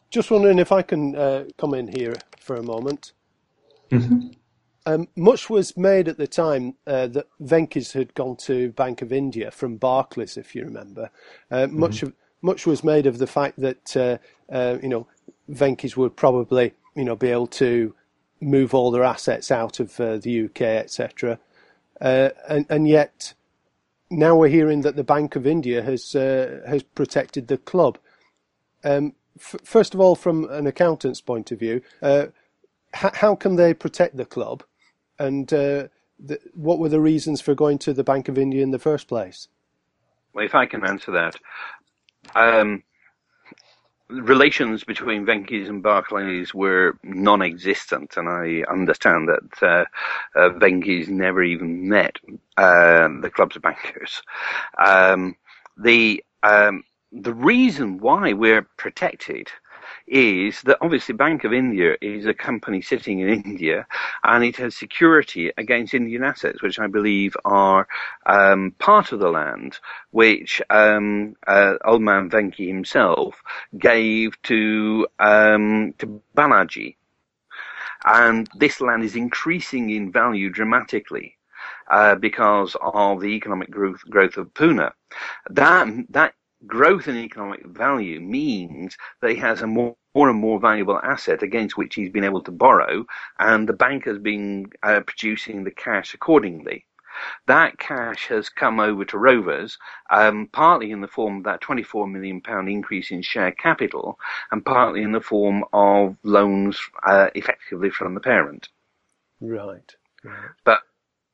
Just wondering if I can uh, come in here for a moment. Mm-hmm. Um, much was made at the time uh, that Venky's had gone to Bank of India from Barclays, if you remember. Uh, much mm-hmm. of much was made of the fact that uh, uh, you know Venky's would probably you know be able to move all their assets out of uh, the UK, etc. Uh, and and yet now we're hearing that the Bank of India has uh, has protected the club. Um, f- first of all, from an accountant's point of view, h- uh, how can they protect the club, and the, what were the reasons for going to the Bank of India in the first place? Well, if I can answer that, um, relations between Venky's and Barclays were non-existent, and I understand that uh, uh, never even met uh, the club's bankers. Um, the um, the reason why we're protected is that obviously Bank of India is a company sitting in India and it has security against Indian assets, which I believe are um, part of the land which um, uh, old man Venky himself gave to um, to Balaji. And this land is increasing in value dramatically. Uh, because of the economic growth, growth of Pune. That, that growth in economic value means that he has a more, more and more valuable asset against which he's been able to borrow, and the bank has been uh, producing the cash accordingly. That cash has come over to Rovers, um, partly in the form of that £24 million increase in share capital, and partly in the form of loans uh, effectively from the parent. Right. right. But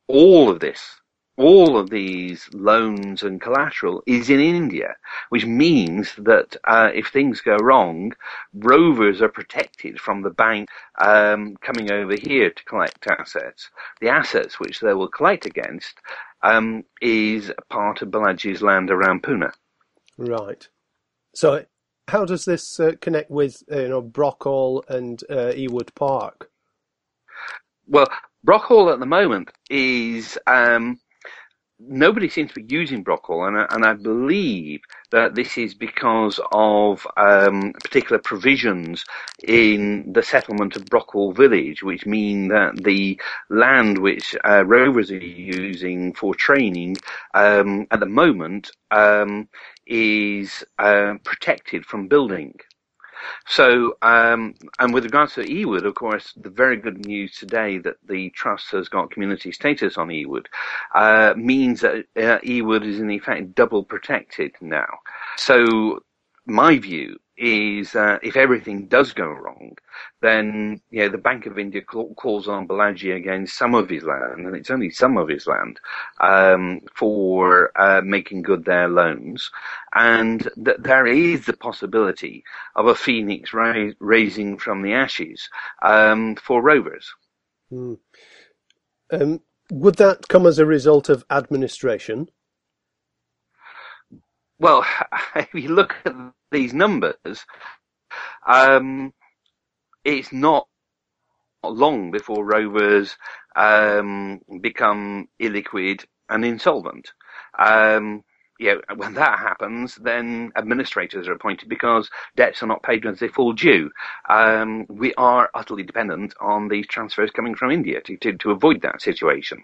all of this all of these loans and collateral is in India, which means that uh, if things go wrong, rovers are protected from the bank um, coming over here to collect assets. The assets which they will collect against um, is part of Balaji's land around Pune. Right. So, how does this uh, connect with uh, you know Brockhall and uh, Ewood Park? Well, Brockhall at the moment is um, nobody seems to be using Brockhall, and, and I believe that this is because of um, particular provisions in the settlement of Brockhall Village, which mean that the land which uh, rovers are using for training um, at the moment um, is uh, protected from building. So, um, and with regards to Ewood, of course, the very good news today that the trust has got community status on Ewood uh, means that uh, Ewood is in effect double protected now. So, my view is that if everything does go wrong, then you know the Bank of India calls on Balaji against some of his land, and it's only some of his land, um, for uh, making good their loans, and there is the possibility of a phoenix ra- raising from the ashes um, for rovers. Mm. Um, would that come as a result of administration? Well, if you look at these numbers, um, it's not long before rovers um, become illiquid and insolvent. Um, when that happens, then administrators are appointed because debts are not paid as they fall due. Um, we are utterly dependent on these transfers coming from India to, to, to avoid that situation.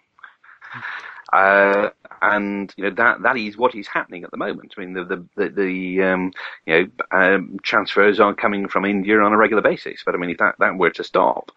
Uh, and you know that that is what is happening at the moment. I mean, the the the, the um, you know um, transfers are coming from India on a regular basis. But I mean, if that, that were to stop,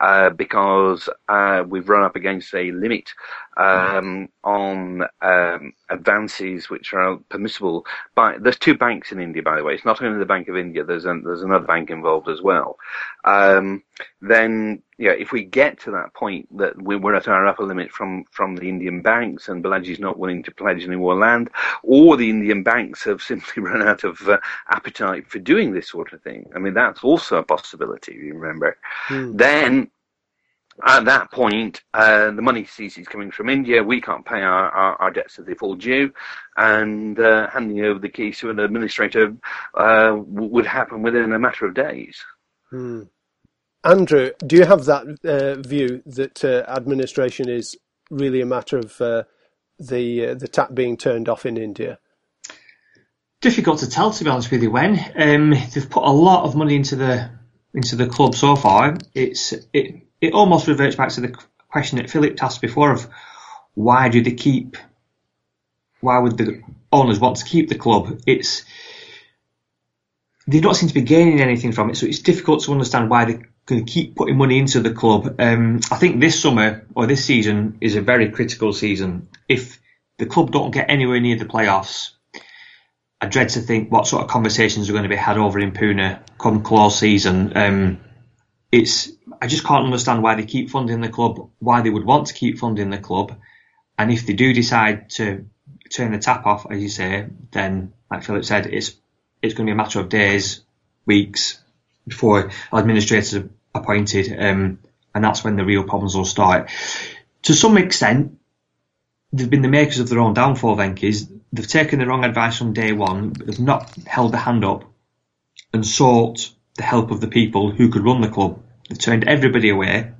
uh, because uh, we've run up against a limit um, on um, advances which are permissible by there's two banks in India, by the way. It's not only the Bank of India. There's there's another bank involved as well. Um, then yeah, if we get to that point that we're at our upper limit from, from the Indian banks and Balaji's not willing to pledge any more land, or the Indian banks have simply run out of uh, appetite for doing this sort of thing. I mean, that's also a possibility, you remember. Mm. Then, at that point, uh, the money ceases coming from India. We can't pay our, our, our debts as they fall due, and uh, handing over the keys to an administrator uh, would happen within a matter of days. Mm. Andrew, do you have that uh, view that uh, administration is really a matter of uh, the uh, the tap being turned off in India? Difficult to tell, to be honest with you. When um, they've put a lot of money into the into the club so far, it's it it almost reverts back to the question that Philip asked before of why do they keep why would the owners want to keep the club? It's they don't seem to be gaining anything from it, so it's difficult to understand why they can keep putting money into the club. Um, I think this summer or this season is a very critical season. If the club don't get anywhere near the playoffs, I dread to think what sort of conversations are going to be had over in Pune come close season. Um, it's I just can't understand why they keep funding the club, why they would want to keep funding the club, and if they do decide to turn the tap off, as you say, then like Philip said, it's it's going to be a matter of days, weeks before administrators are appointed, um, and that's when the real problems will start. To some extent, they've been the makers of their own downfall, Venky's. They've taken the wrong advice from day one, but they've not held the hand up and sought the help of the people who could run the club. They've turned everybody away.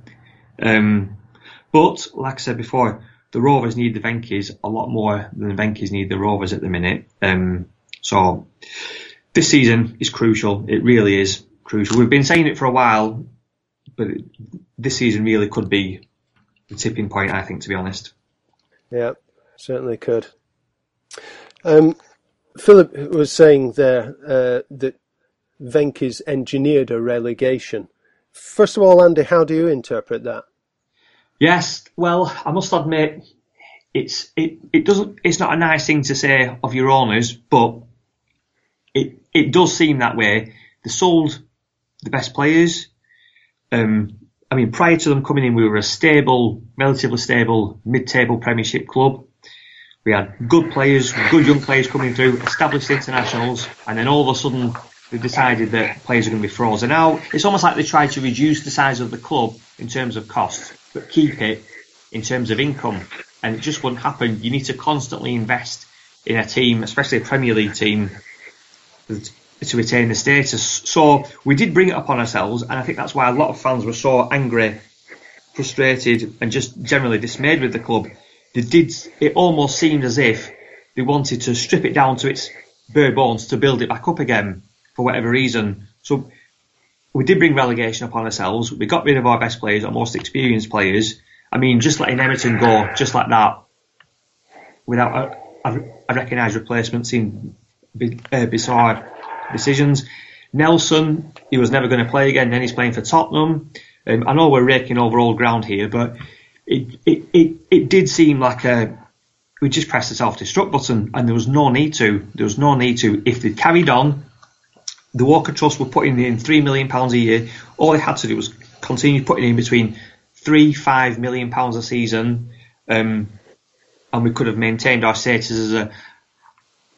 Um, but, like I said before, the Rovers need the Venky's a lot more than the Venky's need the Rovers at the minute. Um, so, this season is crucial. It really is crucial. We've been saying it for a while, but this season really could be the tipping point, I think, to be honest. Yeah, certainly could. Um, Philip was saying there uh, that Venky's engineered a relegation. First of all, Andy, how do you interpret that? Yes, well, I must admit, it's it, it doesn't it's not a nice thing to say of your owners, but it it does seem that way. They sold the best players. Um, I mean, prior to them coming in, we were a stable, relatively stable mid-table Premiership club. We had good players, good young players coming through, established internationals, and then all of a sudden they decided that players are going to be frozen out. It's almost like they tried to reduce the size of the club in terms of cost, but keep it in terms of income. And it just wouldn't happen. You need to constantly invest in a team, especially a Premier League team, to retain the status. So we did bring it upon ourselves, and I think that's why a lot of fans were so angry, frustrated, and just generally dismayed with the club. They did. It almost seemed as if they wanted to strip it down to its bare bones to build it back up again for whatever reason. So we did bring relegation upon ourselves. We got rid of our best players, our most experienced players. I mean, just letting Emerton go just like that, without a, a, a recognised replacement, seemed uh, bizarre decisions. Nelsen, he was never going to play again. Then he's playing for Tottenham. Um, I know we're raking over old ground here, but it it it, it did seem like a we just pressed the self-destruct button, and there was no need to. There was no need to. If they'd carried on, the Walker Trust were putting in three million pounds a year. All they had to do was continue putting in between three, five million pounds a season, um, and we could have maintained our status as a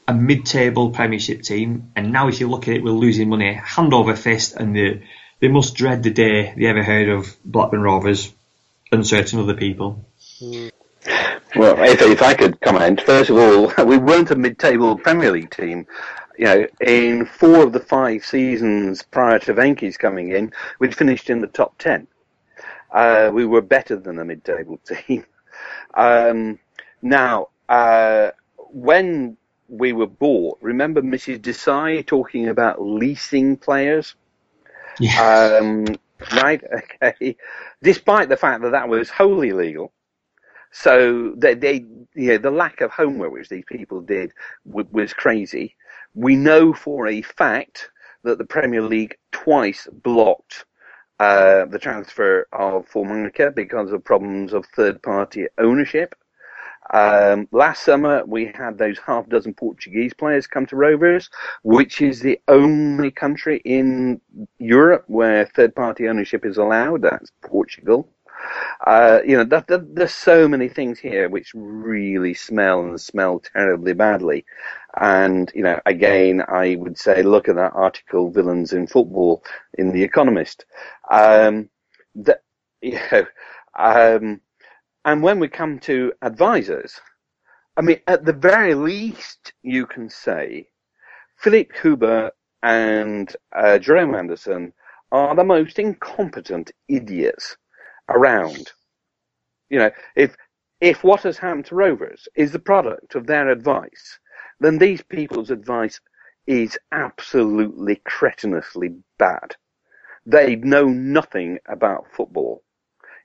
a mid-table Premiership team, and now if you look at it, we're losing money hand over fist, and they they must dread the day they ever heard of Blackburn Rovers and certain other people. Well, if, if I could comment, first of all, we weren't a mid-table Premier League team. You know, in four of the five seasons prior to Venky's coming in, we'd finished in the top ten. Uh, we were better than a mid-table team. Um, now, uh, when we were bought, remember Mrs. Desai talking about leasing players? Yeah. Um, right? Okay. Despite the fact that that was wholly illegal. So they, they you know, the lack of homework which these people did w- was crazy. We know for a fact that the Premier League twice blocked uh, the transfer of Formica because of problems of third party ownership. Um, last summer, we had those half dozen Portuguese players come to Rovers, which is the only country in Europe where third party ownership is allowed. That's Portugal. Uh, you know, that, that, there's so many things here which really smell and smell terribly badly. And, you know, again, I would say look at that article, Villains in Football, in The Economist. Um, that, you know, um, and when we come to advisors, I mean, at the very least, you can say Philip Huber and uh, Jerome Anderson are the most incompetent idiots around. You know, if if what has happened to Rovers is the product of their advice, then these people's advice is absolutely cretinously bad. They know nothing about football.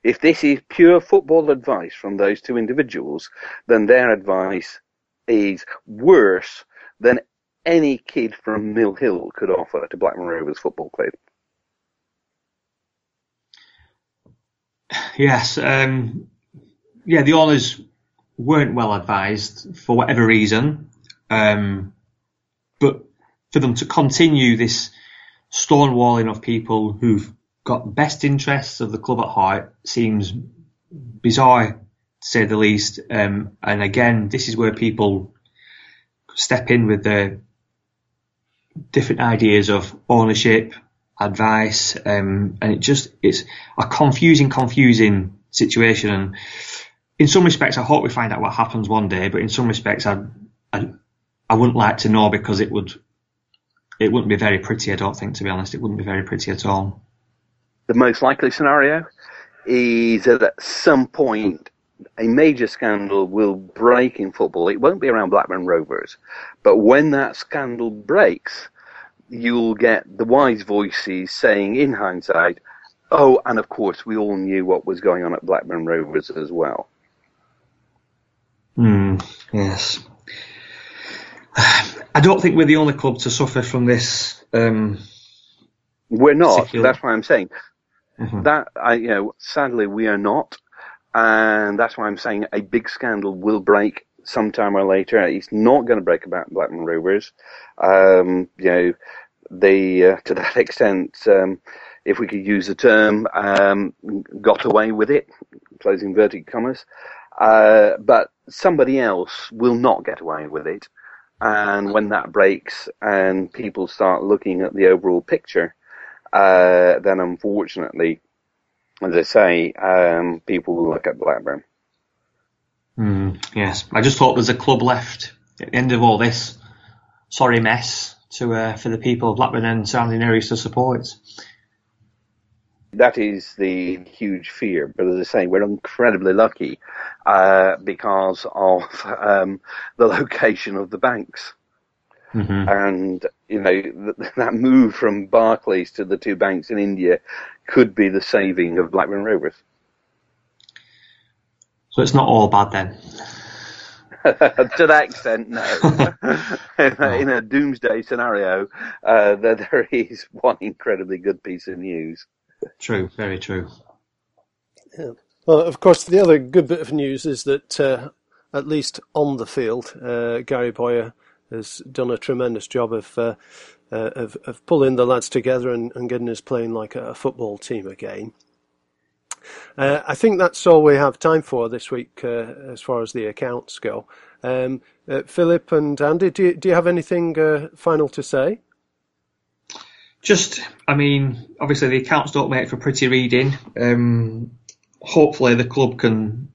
If this is pure football advice from those two individuals, then their advice is worse than any kid from Mill Hill could offer to Blackburn Rovers Football Club. Yes, um, yeah, the owners weren't well advised for whatever reason, um, but for them to continue this stonewalling of people who've got best interests of the club at heart seems bizarre to say the least. Um, and again, this is where people step in with their different ideas of ownership, advice, um, and it just it's a confusing, confusing situation. And in some respects, I hope we find out what happens one day. But in some respects, I I, I wouldn't like to know because it would it wouldn't be very pretty. I don't think, to be honest, it wouldn't be very pretty at all the most likely scenario is that at some point a major scandal will break in football. It won't be around Blackburn Rovers, but when that scandal breaks, you'll get the wise voices saying in hindsight, oh, and of course we all knew what was going on at Blackburn Rovers as well. Hmm, yes. I don't think we're the only club to suffer from this. Um, we're not. That's why I'm saying Mm-hmm. That I, you know, sadly we are not, and that's why I'm saying a big scandal will break sometime or later. It's not going to break about Blackburn Rovers. Um, you know, they uh, to that extent, um, if we could use the term, um, got away with it, closing inverted commas. Uh, but somebody else will not get away with it. And when that breaks and people start looking at the overall picture, uh, then unfortunately, as I say, um, people will look at Blackburn. Mm, yes, I just hope there's a club left at the end of all this sorry mess to uh, for the people of Blackburn and surrounding areas to support. That is the huge fear, but as I say, we're incredibly lucky uh, because of um, the location of the banks. Mm-hmm. And, you know, th- that move from Barclays to the two banks in India could be the saving of Blackburn Rovers. So it's not all bad then? to that extent, no. in, a, in, a, doomsday scenario, uh, there, there is one incredibly good piece of news. True, very true. Yeah. Well, of course, the other good bit of news is that, uh, at least on the field, uh, Gary Bowyer has done a tremendous job of uh, uh, of, of, pulling the lads together and, and getting us playing like a, a football team again. Uh, I think that's all we have time for this week uh, as far as the accounts go. Um, uh, Philip and Andy, do you, do you have anything uh, final to say? Just, I mean, obviously the accounts don't make for pretty reading. Um, hopefully the club can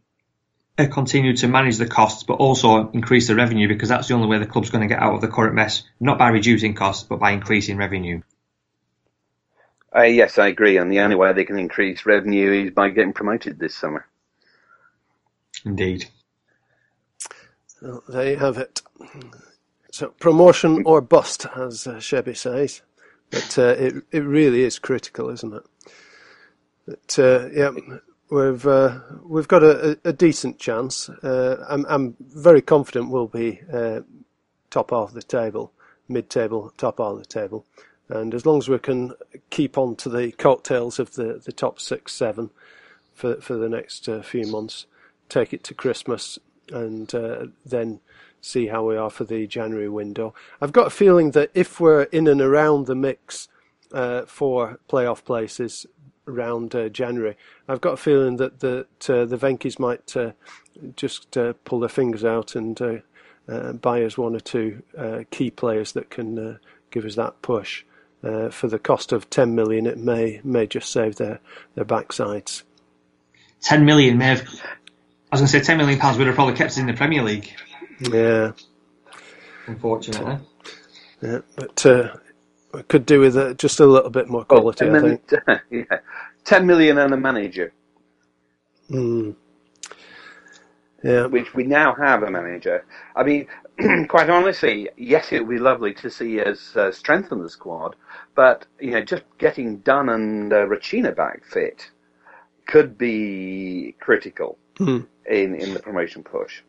uh, continue to manage the costs, but also increase the revenue because that's the only way the club's going to get out of the current mess, not by reducing costs, but by increasing revenue. Uh, yes, I agree. And the only way they can increase revenue is by getting promoted this summer. Indeed. Well, there you have it. So promotion or bust, as uh, Shebby says. But uh, it it really is critical, isn't it? But, uh, yeah, we've uh, we've got a, a decent chance. Uh, I'm I'm very confident we'll be uh, top half of the table, mid-table, top half of the table, and as long as we can keep on to the cocktails of the, the top six, seven for for the next uh, few months, take it to Christmas, and uh, then see how we are for the January window. I've got a feeling that if we're in and around the mix uh, for playoff places around uh, January, I've got a feeling that that uh, the Venky's might uh, just uh, pull their fingers out and uh, buy us one or two key players that can give us that push. For the cost of 10 million, it may may just save their, their backsides. 10 million may have. I was going to say 10 million pounds would have probably kept us in the Premier League. Yeah. Unfortunately. Yeah, but uh, we could do with uh, just a little bit more quality, oh, I think. yeah. 10 million and a manager. Mm. Yeah. Which we now have a manager. I mean, quite honestly, yes, it would be lovely to see us uh, strengthen the squad, but you know, just getting Dunn and uh, Rochina back fit could be critical mm. in in the promotion push.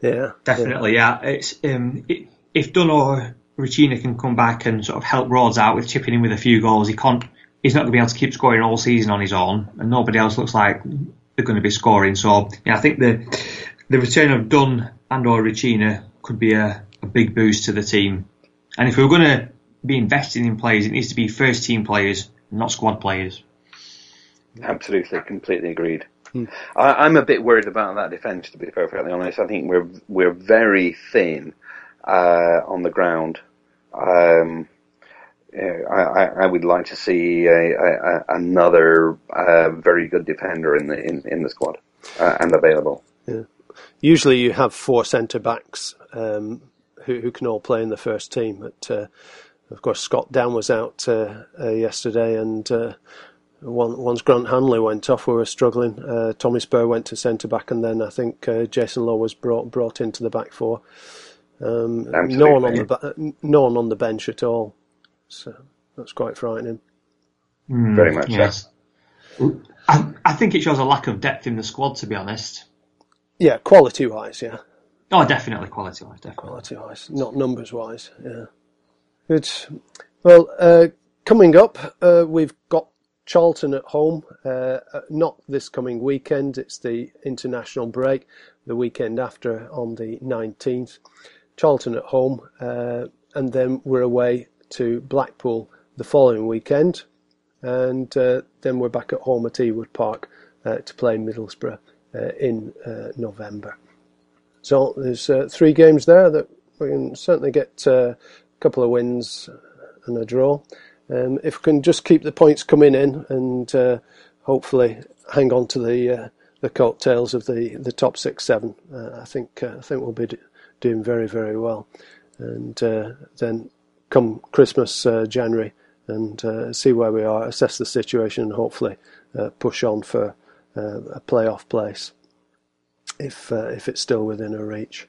Yeah, definitely. Yeah, it's um, it, if Dunn or Rochina can come back and sort of help Rhodes out with chipping in with a few goals, he can't. He's not going to be able to keep scoring all season on his own, and nobody else looks like they're going to be scoring. So, yeah, I think the the return of Dunn and or Rochina could be a, a big boost to the team. And if we're going to be investing in players, it needs to be first team players, not squad players. Absolutely, completely agreed. Hmm. I, am a bit worried about that defence, to be perfectly honest. I think we're we're very thin uh, on the ground. Um, I, I, would like to see a, a, another uh, very good defender in the in, in the squad uh, and available. Yeah. Usually, you have four centre backs um, who, who can all play in the first team. But uh, of course, Scott Dann was out uh, uh, yesterday, and once Grant Hanley went off, we were struggling. Uh, Tommy Spurr went to centre back, and then I think uh, Jason Lowe was brought brought into the back four. Um, no one on the no one on the bench at all. So that's quite frightening. Mm, Very much, yes. I, I, think it shows a lack of depth in the squad, to be honest. Yeah, quality wise, yeah. Oh, definitely quality wise, definitely. Quality wise, not numbers wise. Yeah. Good. Well, uh, coming up, uh, we've got Charlton at home, uh, uh, not this coming weekend, it's the international break, the weekend after on the 19th. Charlton at home, uh, and then we're away to Blackpool the following weekend, and uh, then we're back at home at Ewood Park uh, to play Middlesbrough in November. So there's three games there that we can certainly get a couple of wins and a draw. Um, if we can just keep the points coming in and uh, hopefully hang on to the uh, the coattails of the, the top six seven, uh, I think uh, I think we'll be doing very very well. And uh, then come Christmas uh, January and see where we are, assess the situation, and hopefully push on for a playoff place if if it's still within our reach.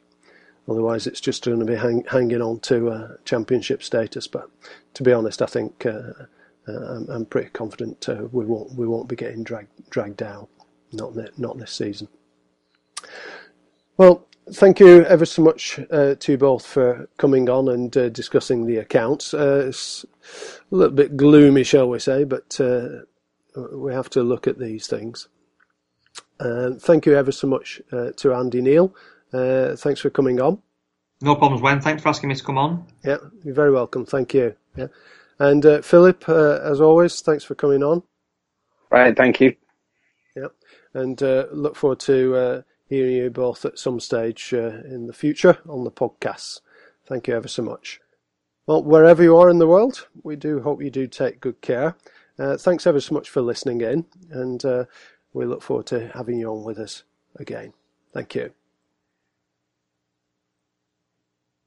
Otherwise, it's just going to be hang, hanging on to uh, championship status. But to be honest, I think uh, uh, I'm, I'm, pretty confident uh, we won't we won't be getting dragged dragged down. Not not this season. Well, thank you ever so much uh, to you both for coming on and uh, discussing the accounts. it's a little bit gloomy, shall we say, but we have to look at these things. Thank you ever so much to Andy Neal. Uh, thanks for coming on. No problems, Wen. Thanks for asking me to come on. Yeah, you're very welcome. Thank you. Yeah, and uh, Philip, uh, as always, thanks for coming on. Right, thank you. Yeah, and uh, look forward to uh, hearing you both at some stage uh, in the future on the podcasts. Thank you ever so much. Well, wherever you are in the world, we do hope you do take good care. thanks ever so much for listening in, and we look forward to having you on with us again. Thank you.